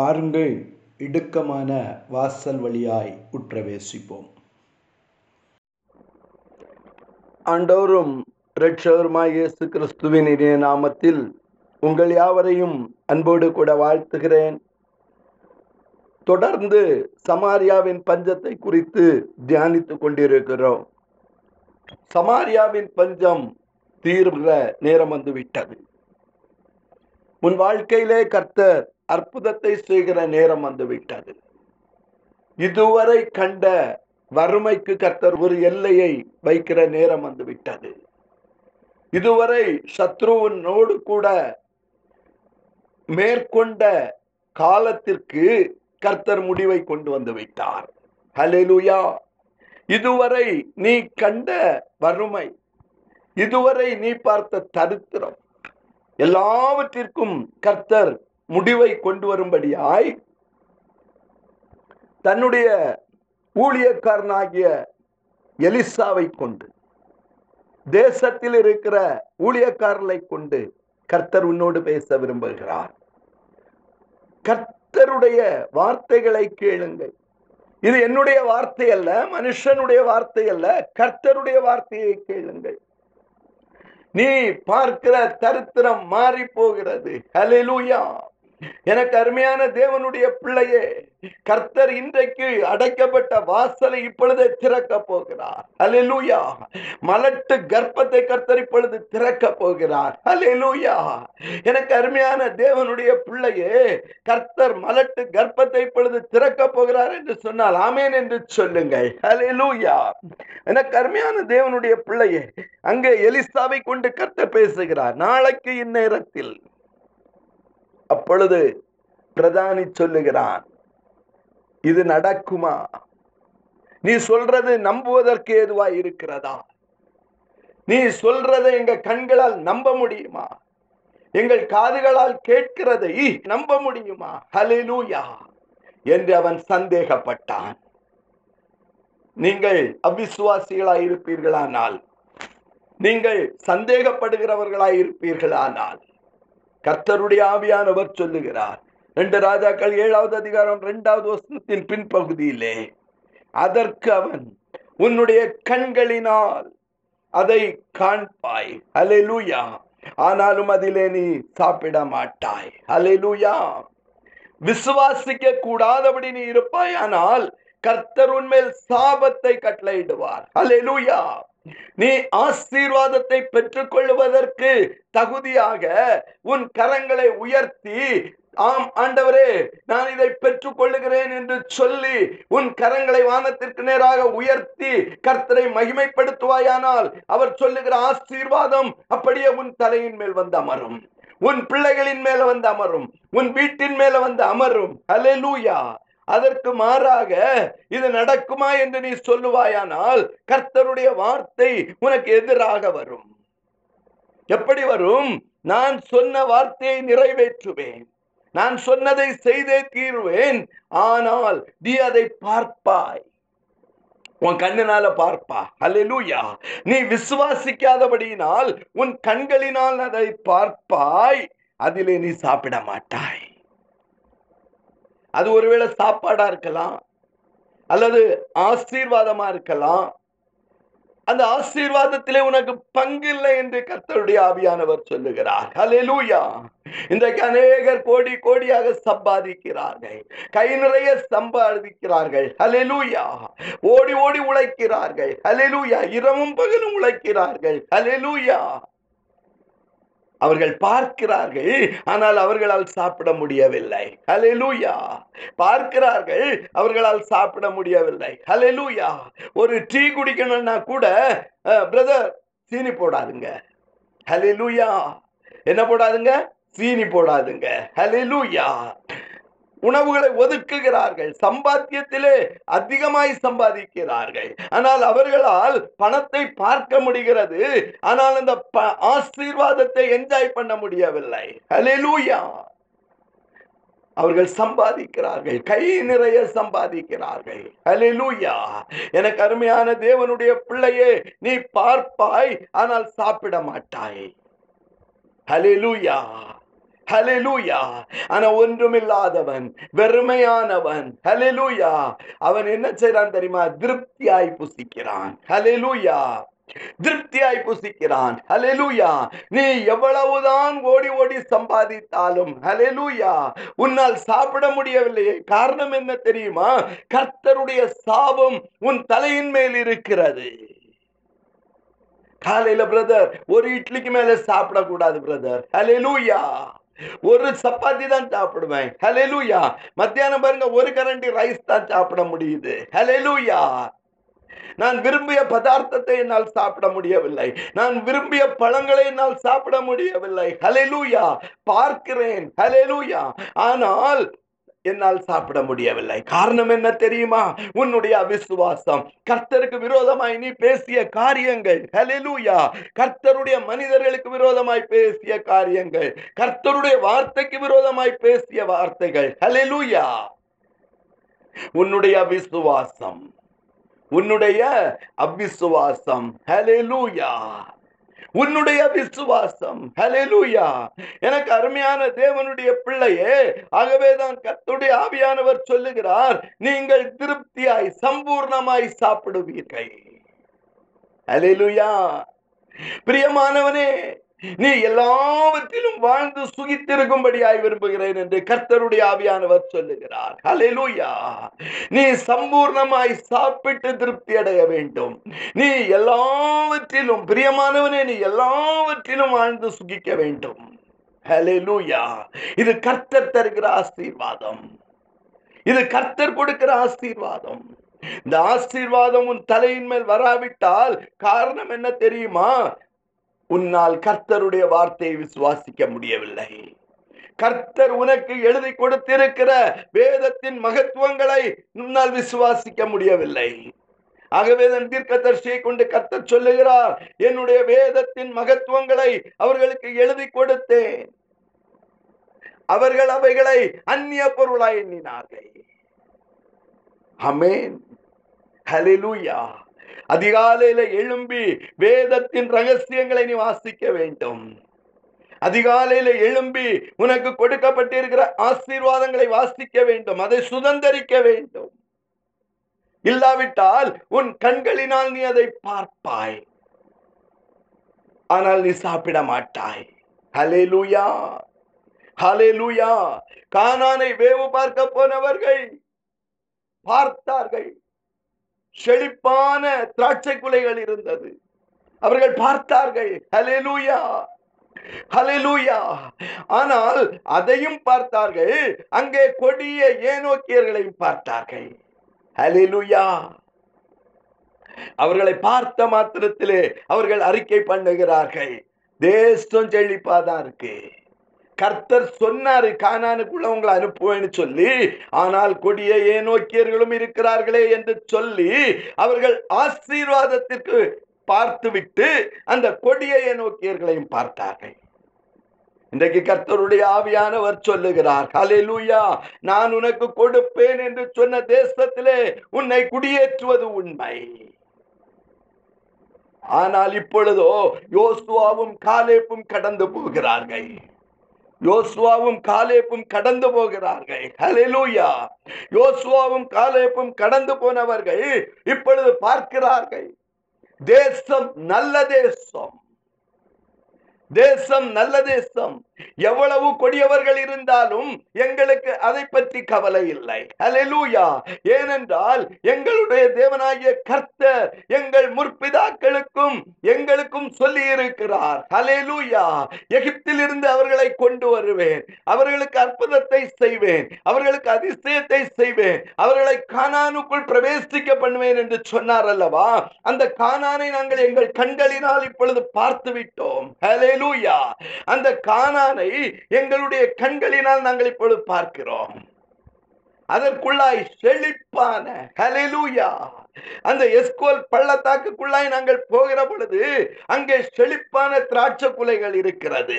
பாருங்கள் இடுக்கமான வாசல் வழியாய் உற்றவேசிப்போம். ஆண்டவரும் இரட்சகருமாய் இயேசு கிறிஸ்துவின் இணைய நாமத்தில் உங்கள் யாவரையும் அன்போடு கூட வாழ்த்துகிறேன். தொடர்ந்து சமாரியாவின் பஞ்சத்தை குறித்து தியானித்துக் கொண்டிருக்கிறோம். சமாரியாவின் பஞ்சம் தீர்கிற நேரம் வந்து விட்டது உன் வாழ்க்கையிலே கர்த்தர் அற்புதத்தை செய்கிற நேரம் வந்து விட்டது. இதுவரை கண்ட வறுமைக்கு கர்த்தர் ஒரு எல்லையை வைக்கிற நேரம் வந்து விட்டது. இதுவரை சத்ருவினோடு கூட மேற்கொண்ட காலத்திற்கு கர்த்தர் முடிவை கொண்டு வந்து விட்டார். ஹலெலுயா இதுவரை நீ கண்ட வறுமை இதுவரை நீ பார்த்த தரித்திரம் எல்லாவற்றிற்கும் கர்த்தர் முடிவை கொண்டு வரும்படியாய் தன்னுடைய ஊழியக்காரனாகிய எலிசாவை கொண்டு தேசத்தில் இருக்கிற ஊழியக்காரர்களை கொண்டு கர்த்தர் உன்னோடு பேச விரும்புகிறார். கர்த்தருடைய வார்த்தைகளை கேளுங்கள். இது என்னுடைய வார்த்தை அல்ல மனுஷனுடைய வார்த்தை அல்ல கர்த்தருடைய வார்த்தையை கேளுங்கள். நீ பார்க்கிற தரித்திரம் மாறி போகிறது ஹலிலூயா எனக்கு அருமையான தேவனுடைய பிள்ளையே கர்த்தர் இன்றைக்கு அடைக்கப்பட்ட வாசலை இப்பொழுது திறக்க போகிறார். அலெலூயா மலட்டு கர்ப்பத்தை கர்த்தர் இப்பொழுது திறக்க போகிறார். அலெலூயா எனக்கு அருமையான தேவனுடைய பிள்ளையே கர்த்தர் மலட்டு கர்ப்பத்தை இப்பொழுது திறக்க போகிறார் என்று சொன்னால் ஆமேன் என்று சொல்லுங்கள். அலெலூயா எனக்கு அருமையான தேவனுடைய பிள்ளையே அங்கே எலிசாவை கொண்டு கர்த்தர் பேசுகிறார். நாளைக்கு இந்நேரத்தில் அப்பொழுது பிரதானி சொல்லுகிறான் இது நடக்குமா? நீ சொல்றது நம்புவதற்கு ஏதுவா இருக்கிறதா? நீ சொல்றதை எங்க கண்களால் நம்ப முடியுமா? எங்கள் காதுகளால் கேட்கிறதை நம்ப முடியுமா? ஹலிலூயா என்று அவன் சந்தேகப்பட்டான். நீங்கள் அவிசுவாசிகளாய் இருப்பீர்களானால் நீங்கள் சந்தேகப்படுகிறவர்களாய் இருப்பீர்களானால் கர்த்தருடைய ஆவியானவர் சொல்லுகிறார். ரெண்டு ராஜாக்கள் ஏழாவது அதிகாரம் இரண்டாவது வசனத்தின் பின்பகுதியிலே அதற்கு அவன் உன்னுடைய கண்களினால் அதை காண்பாய். அலைலூயா ஆனாலும் அதிலே நீ சாப்பிட மாட்டாய் அலைலூயா விசுவாசிக்க கூடாதபடி நீ இருப்பாய் ஆனால் கர்த்தர் உன்மேல் சாபத்தை கட்டளையிடுவார். அலைலூயா நீ ஆசீர்வாதத்தை பெற்றுக் கொள்வதற்கு தகுதியாக உன் கரங்களை உயர்த்தி ஆம் ஆண்டவரே நான் இதை பெற்றுக் கொள்ளுகிறேன் என்று சொல்லி உன் கரங்களை வானத்திற்கு நேராக உயர்த்தி கர்த்தரை மகிமைப்படுத்துவாயானால் அவர் சொல்லுகிற ஆசீர்வாதம் அப்படியே உன் தலையின் மேல் வந்து அமரும். உன் பிள்ளைகளின் மேல வந்து அமரும். உன் வீட்டின் மேல வந்து அமரும். அலெலூயா அதற்கு மாறாக இது நடக்குமா என்று நீ சொல்லுவாயானால் கர்த்தருடைய வார்த்தை உனக்கு எதிராக வரும். எப்படி வரும்? நான் சொன்ன வார்த்தையை நிறைவேற்றுவேன். நான் சொன்னதை செய்தே தீர்வேன். ஆனால் நீ அதை பார்ப்பாய். உன் கண்ணினால பார்ப்பா. அல்லூயா நீ விசுவாசிக்காதபடியினால் உன் கண்களினால் அதை பார்ப்பாய். அதிலே நீ சாப்பிட மாட்டாய். அது ஒருவேளை சாப்பாடா இருக்கலாம் அல்லது ஆசீர்வாதமா இருக்கலாம். அந்த ஆசீர்வாதத்திலே உனக்கு பங்கு இல்லை என்று கர்த்தருடைய ஆவியானவர் சொல்லுகிறார். ஹலெலூயா இன்றைக்கு அநேகர் கோடி கோடியாக சம்பாதிக்கிறார்கள். கை நிறைய சம்பாதிக்கிறார்கள். ஹலெலூயா ஓடி ஓடி உழைக்கிறார்கள். ஹலெலூயா இரவும் பகலும் உழைக்கிறார்கள். ஹலெலூயா அவர்கள் பார்க்கிறார்கள் ஆனால் அவர்களால் சாப்பிட முடியவில்லை. ஹலெலூயா பார்க்கிறார்கள் அவர்களால் சாப்பிட முடியவில்லை. ஹலெலூயா ஒரு டீ குடிக்கணும்னா கூட பிரதர் சீனி போடாதுங்க. ஹலெலூயா என்ன போடாதுங்க? சீனி போடாதுங்க. ஹலெலூயா உணவுகளை ஒதுக்குகிறார்கள். சம்பாத்தியத்திலே அதிகமாய் சம்பாதிக்கிறார்கள். ஆனால் அவர்களால் பணத்தை பார்க்க முடிகிறது. ஆனால் அந்த ஆசீர்வாதத்தை என்ஜாய் பண்ண முடியவில்லை. ஹலெலூயா அவர்கள் சம்பாதிக்கிறார்கள். கை நிறைய சம்பாதிக்கிறார்கள். ஹalleluya எனக்கு அருமையான தேவனுடைய பிள்ளையே நீ பார்ப்பாய் ஆனால் சாப்பிட மாட்டாய். ஹலிலூயா ஹalleluya. ஆனா ஒன்றுமில்லாதவன் வெறுமையானவன். ஹalleluya. அவன் என்ன செய்யறான் தெரியுமா? திருப்தியாய் புசிக்கிறான். ஹalleluya. திருப்தியாய் புசிக்கிறான். ஹalleluya. நீ எவ்வளவுதான் ஓடி ஓடி சம்பாதித்தாலும் ஹalleluya. உன்னால் சாப்பிட முடியவில்லையே காரணம் என்ன தெரியுமா? கர்த்தருடைய சாபம் உன் தலையின் மேல் இருக்கிறது. காலையில பிரதர் ஒரு இட்லிக்கு மேல சாப்பிடக்கூடாது பிரதர் ஹalleluya. ஒரு சப்பாத்தி தான் சாப்பிடுவேன். ஹலெலுயா மத்தியானம் பாருங்க ஒரு கரண்டி ரைஸ் தான் சாப்பிட முடியுது. ஹலெலுயா நான் விரும்பிய பதார்த்தத்தை என்னால் சாப்பிட முடியவில்லை. நான் விரும்பிய பழங்களை என்னால் சாப்பிட முடியவில்லை. ஹலெலூயா பார்க்கிறேன். ஹலெலூயா ஆனால் என்னால் சாப்பிட முடியவில்லை. காரணம் என்ன தெரியுமா? உன்னுடைய அவிசுவாசம். கர்த்தருக்கு விரோதமாய் நீ பேசிய காரியங்கள். ஹalleluya கர்த்தருடைய மனிதர்களுக்கு விரோதமாய் பேசிய காரியங்கள். கர்த்தருடைய வார்த்தைக்கு விரோதமாய் பேசிய வார்த்தைகள். ஹலெலூயா உன்னுடைய அவிசுவாசம். உன்னுடைய அவிசுவாசம். ஹலெலூயா உன்னுடைய விசுவாசம். ஹலெலூயா எனக்கு அருமையான தேவனுடைய பிள்ளையே ஆகவேதான் கத்துடைய ஆவியானவர் சொல்லுகிறார் நீங்கள் திருப்தியாய் சம்பூர்ணமாய் சாப்பிடுவீர்கள். ஹalleluya பிரியமானவனே நீ எல்லாவற்றிலும் வாழ்ந்து சுகித்திருக்கும்படியாய் விரும்புகிறேன் என்று கர்த்தருடைய ஆவியானவர் சொல்லுகிறார். ஹalleluya நீ சம்பூர்ணமாய் சாப்பிட்டு திருப்தி அடைய வேண்டும். நீ எல்லாவற்றிலும் பிரியமானவனே நீ எல்லாவற்றிலும் வாழ்ந்து சுகிக்க வேண்டும். ஹalleluya இது கர்த்தர் தருகிற ஆசீர்வாதம். இது கர்த்தர் கொடுக்கிற ஆசீர்வாதம். இந்த ஆசீர்வாதம் உன் தலையின் மேல் வராவிட்டால் காரணம் என்ன தெரியுமா? உன்னால் கர்த்தருடைய வார்த்தையை விசுவாசிக்க முடியவில்லை. கர்த்தர் உனக்கு எழுதி கொடுத்திருக்கிற வேதத்தின் மகத்துவங்களை உன்னால் விசுவாசிக்க முடியவில்லை. ஆகவே தன் தீர்க்கதர்சியை கொண்டு கர்த்தர் சொல்லுகிறார் என்னுடைய வேதத்தின் மகத்துவங்களை அவர்களுக்கு எழுதி கொடுத்தேன். அவர்கள் அவைகளை அந்நிய பொருளாய் எண்ணினார்கள். அமேன் ஹலிலூயா அதிகாலையில எழும்பி வேதத்தின் ரகசியங்களை நீ வாசிக்க வேண்டும். அதிகாலையில எழும்பி உனக்கு கொடுக்கப்பட்டிருக்கிற ஆசீர்வாதங்களை வாசிக்க வேண்டும். அதை சுதந்தரிக்க வேண்டும். இல்லாவிட்டால் உன் கண்களினால் நீ அதை பார்ப்பாய். ஆனால் நீ சாப்பிட மாட்டாய். ஹலே லூயா ஹலே லூயா கானானை வேவு பார்க்க போனவர்கள் பார்த்தார்கள். செழிப்பான திராட்சை குலைகள் இருந்தது. அவர்கள் பார்த்தார்கள் ஹலெலூயா ஹலெலூயா ஆனால் அதையும் பார்த்தார்கள் அங்கே கொடிய ஏனோக்கியர்களையும் பார்த்தார்கள். ஹalleluya. அவர்களை பார்த்த மாத்திரத்திலே அவர்கள் அறிக்கை பண்ணுகிறார்கள். தேசம் செழிப்பாதான் இருக்கு. கர்த்தர் சொன்னாரு கானானுக்குள்ள உங்களை அனுப்புவேன்னு சொல்லி ஆனால் கொடிய ஏனோக்கியர்களும் இருக்கிறார்களே என்று சொல்லி அவர்கள் ஆசீர்வாதத்திற்கு பார்த்துவிட்டு அந்த கொடிய ஏனோக்கியர்களையும் பார்த்தார்கள். இன்றைக்கு கர்த்தருடைய ஆவியானவர் சொல்லுகிறார் ஹalleluya நான் உனக்கு கொடுப்பேன் என்று சொன்ன தேசத்திலே உன்னை குடியேற்றுவது உண்மை. ஆனால் இப்பொழுதோ யோசுவாவும் காலேப்பும் கடந்து போகிறார்கள். யோசுவாவும் காலேப்பும் கடந்து போகிறார்கள். ஹalleluya. யோசுவாவும் காலேப்பும் கடந்து போனவர்கள் இப்பொழுது பார்க்கிறார்கள். தேசம் நல்ல தேசம். தேசம் நல்ல தேசம். எவ்வளவு கொடியவர்கள் இருந்தாலும் எங்களுக்கு அதை பற்றி கவலை இல்லை. அலெலூயா ஏனென்றால் எங்களுடைய தேவனாகிய கர்த்தர் எங்கள் முற்பிதாக்களுக்கும் எங்களுக்கும் சொல்லி இருக்கிறார் அலெலூயா எகிப்தில் இருந்து அவர்களை கொண்டு வருவேன். அவர்களுக்கு அற்புதத்தை செய்வேன். அவர்களுக்கு அதிசயத்தை செய்வேன். அவர்களை கானானுக்குள் பிரவேசிக்க பண்ணுவேன் என்று சொன்னார் அல்லவா? அந்த கானானை நாங்கள் எங்கள் கண்களினால் இப்பொழுது பார்த்து விட்டோம் ஹalleluya. அந்த கானானை எங்களுடைய கண்களினால் நாங்கள் இப்பொழுது பார்க்கிறோம். அதற்குள்ளாய் செழிப்பான ஹலெலூயா அந்த எஸ்கோல் பள்ளத்தாக்குக்குள்ளாய் நாங்கள் போகிற பொழுது அங்கே செழிப்பான திராட்சை குலைகள் இருக்கிறது.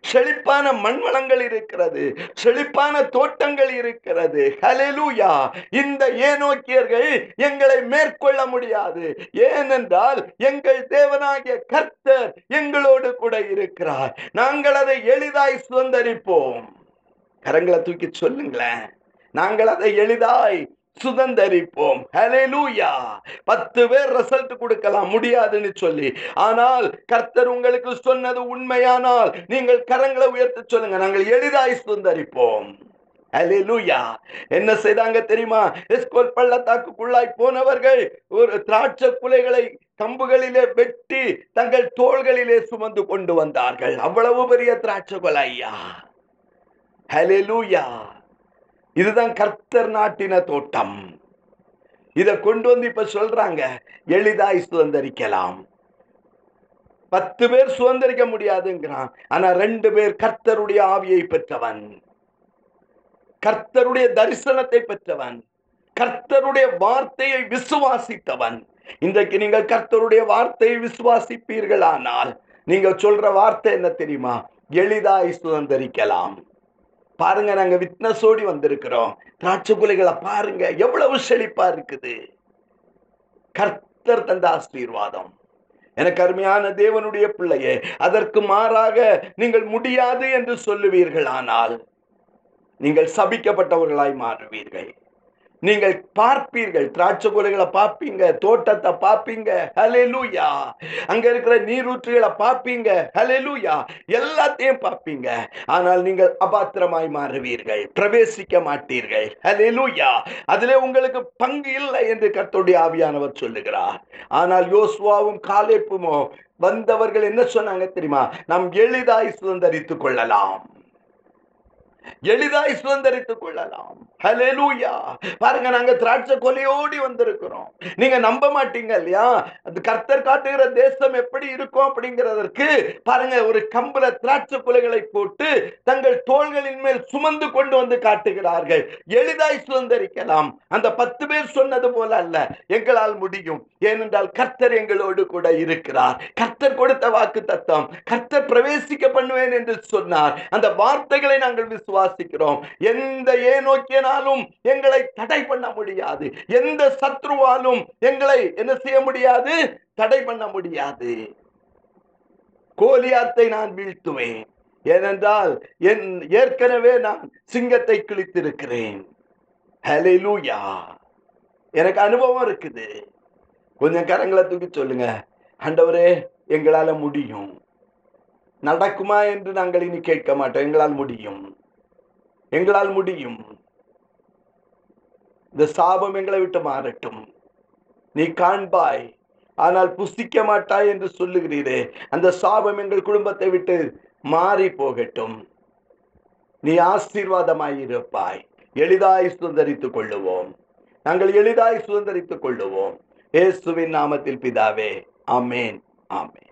செழிப்பான மண்வளங்கள் இருக்கிறது. செழிப்பான தோட்டங்கள் இருக்கிறது. ஹலெலூயா இந்த ஏனோக்கியர்கள் எங்களை மேற்கொள்ள முடியாது. ஏனென்றால் எங்கள் தேவனாகிய கர்த்தர் எங்களோடு கூட இருக்கிறார். நாங்கள் அதை எளிதாய் சுதந்தரிப்போம். கரங்களை தூக்கி சொல்லுங்களேன். நாங்கள் அதை எளிதாய் சுதந்தரிப்போம். ஹalleluya பத்து பேர் ரிசல்ட் கொடுக்கலாம். முடியாதுன்னு சொல்லி. ஆனால் கர்த்தர் உங்களுக்கு சொன்னது உண்மையானால் நீங்கள் கரங்களை உயர்த்தி சொல்லுங்க. நாங்கள் எளிதாய் சுதந்தரிப்போம். ஹalleluya என்ன செய்தாங்க தெரியுமா? எஸ்கோல் பள்ளத்தாக்குக்குள்ளாய் போனவர்கள் ஒரு திராட்சை குலைகளை கம்புகளிலே வெட்டி தங்கள் தோள்களிலே சுமந்து கொண்டு வந்தார்கள். அவ்வளவு பெரிய திராட்சை கொலை ஐயா. ஹalleluya இதுதான் கர்த்தர் நாட்டின தோட்டம். இதை கொண்டு வந்து இப்ப சொல்றாங்க எளிதாய் சுதந்தரிக்கலாம். பத்து பேர் சுதந்தரிக்க முடியாதுங்கிறான் ஆனா ரெண்டு பேர் கர்த்தருடைய ஆவியை பெற்றவன். கர்த்தருடைய தரிசனத்தை பெற்றவன். கர்த்தருடைய வார்த்தையை விசுவாசித்தவன். இன்றைக்கு நீங்கள் கர்த்தருடைய வார்த்தையை விசுவாசிப்பீர்களானால் நீங்கள் சொல்ற வார்த்தை என்ன தெரியுமா? எளிதாய் சுதந்தரிக்கலாம். பாருங்க நாங்க விட்னஸோடி வந்திருக்கிறோம். திராட்சை குலைகளை பாருங்க எவ்வளவு செழிப்பா இருக்குது. கர்த்தர் தந்த ஆசீர்வாதம். எனக்கு அருமையான தேவனுடைய பிள்ளையே அதற்கு மாறாக நீங்கள் முடியாது என்று சொல்லுவீர்கள் ஆனால் நீங்கள் சபிக்கப்பட்டவர்களாய் மாறுவீர்கள். நீங்கள் பார்ப்பீர்கள். திராட்சை கொலைகளை பார்ப்பீங்க தோட்டத்தை பார்ப்பீங்க. ஹalleluya அங்க இருக்கிற நீரூற்றுகளை பார்ப்பீங்க. ஹalleluya எல்லாத்தையும் பார்ப்பீங்க. ஆனால் நீங்கள் அபாத்திரமாய் மாறுவீர்கள். பிரவேசிக்க மாட்டீர்கள். ஹalleluya அதிலே உங்களுக்கு பங்கு இல்லை என்று கர்த்தருடைய ஆவியானவர் சொல்லுகிறார். ஆனால் யோசுவாவும் காலேப்புமோ வந்தவர்கள் என்ன சொன்னாங்க தெரியுமா? நாம் எளிதாய் சுதந்தரித்துக் கொள்ளலாம். எளிதாய் சுதந்திரித்துக் கொள்ளலாம். ஹலெலூயா பாருங்க நாங்க திராட்சை கொலையோடி வந்திருக்கிறோம். நீங்க நம்ப மாட்டீங்க இல்லையா? அந்த கர்த்தர் காட்டுகிற தேசம் எப்படி இருக்கும் அப்படிங்கிறதற்கு பாருங்க ஒரு கம்புல திராட்சை கொலைகளை போட்டு தங்கள் தோள்களின் மேல் சுமந்து கொண்டு வந்து காட்டுகிறார்கள். எளிதாய் சுதந்திரிக்கலாம். அந்த பத்து பேர் சொன்னது போல அல்ல எங்களால் முடியும். ஏனென்றால் கர்த்தர் எங்களோடு கூட இருக்கிறார். கர்த்தர் கொடுத்த வாக்கு தத்தம் கர்த்தர் பிரவேசிக்க பண்ணுவேன் என்று சொன்னார். அந்த வார்த்தைகளை நாங்கள் விசுவாசிக்கிறோம். எந்த ஏனோக்கியனாலும் எங்களை தடை பண்ண முடியாது. எந்த சத்ருவாலும் எங்களை என்ன செய்ய முடியாது? தடை பண்ண முடியாது. கோலியாத்தை நான் வீழ்த்துவேன். ஏனென்றால் என் ஏற்கனவே நான் சிங்கத்தை கிழித்திருக்கிறேன். எனக்கு அனுபவம் இருக்குது. கொஞ்சம் கரங்களை தூக்கி சொல்லுங்க. ஆண்டவரே எங்களால முடியும். நடக்குமா என்று நாங்கள் இனி கேட்க மாட்டோம். எங்களால் முடியும். எங்களால் முடியும். இந்த சாபம் எங்களை விட்டு மாறட்டும். நீ காண்பாய். ஆனால் புசிக்க மாட்டாய் என்று சொல்லுகிறீரே. அந்த சாபம் எங்கள் குடும்பத்தை விட்டு மாறி போகட்டும். நீ ஆசீர்வாதமாய் இருப்பாய் எளிதாய் சுதந்தரித்துக் கொள்ளுவோம். நாங்கள் எளிதாய் சுதந்தரித்துக் கொள்ளுவோம். இயேசுவின் நாமத்தில் பிதாவே. ஆமேன். ஆமேன்.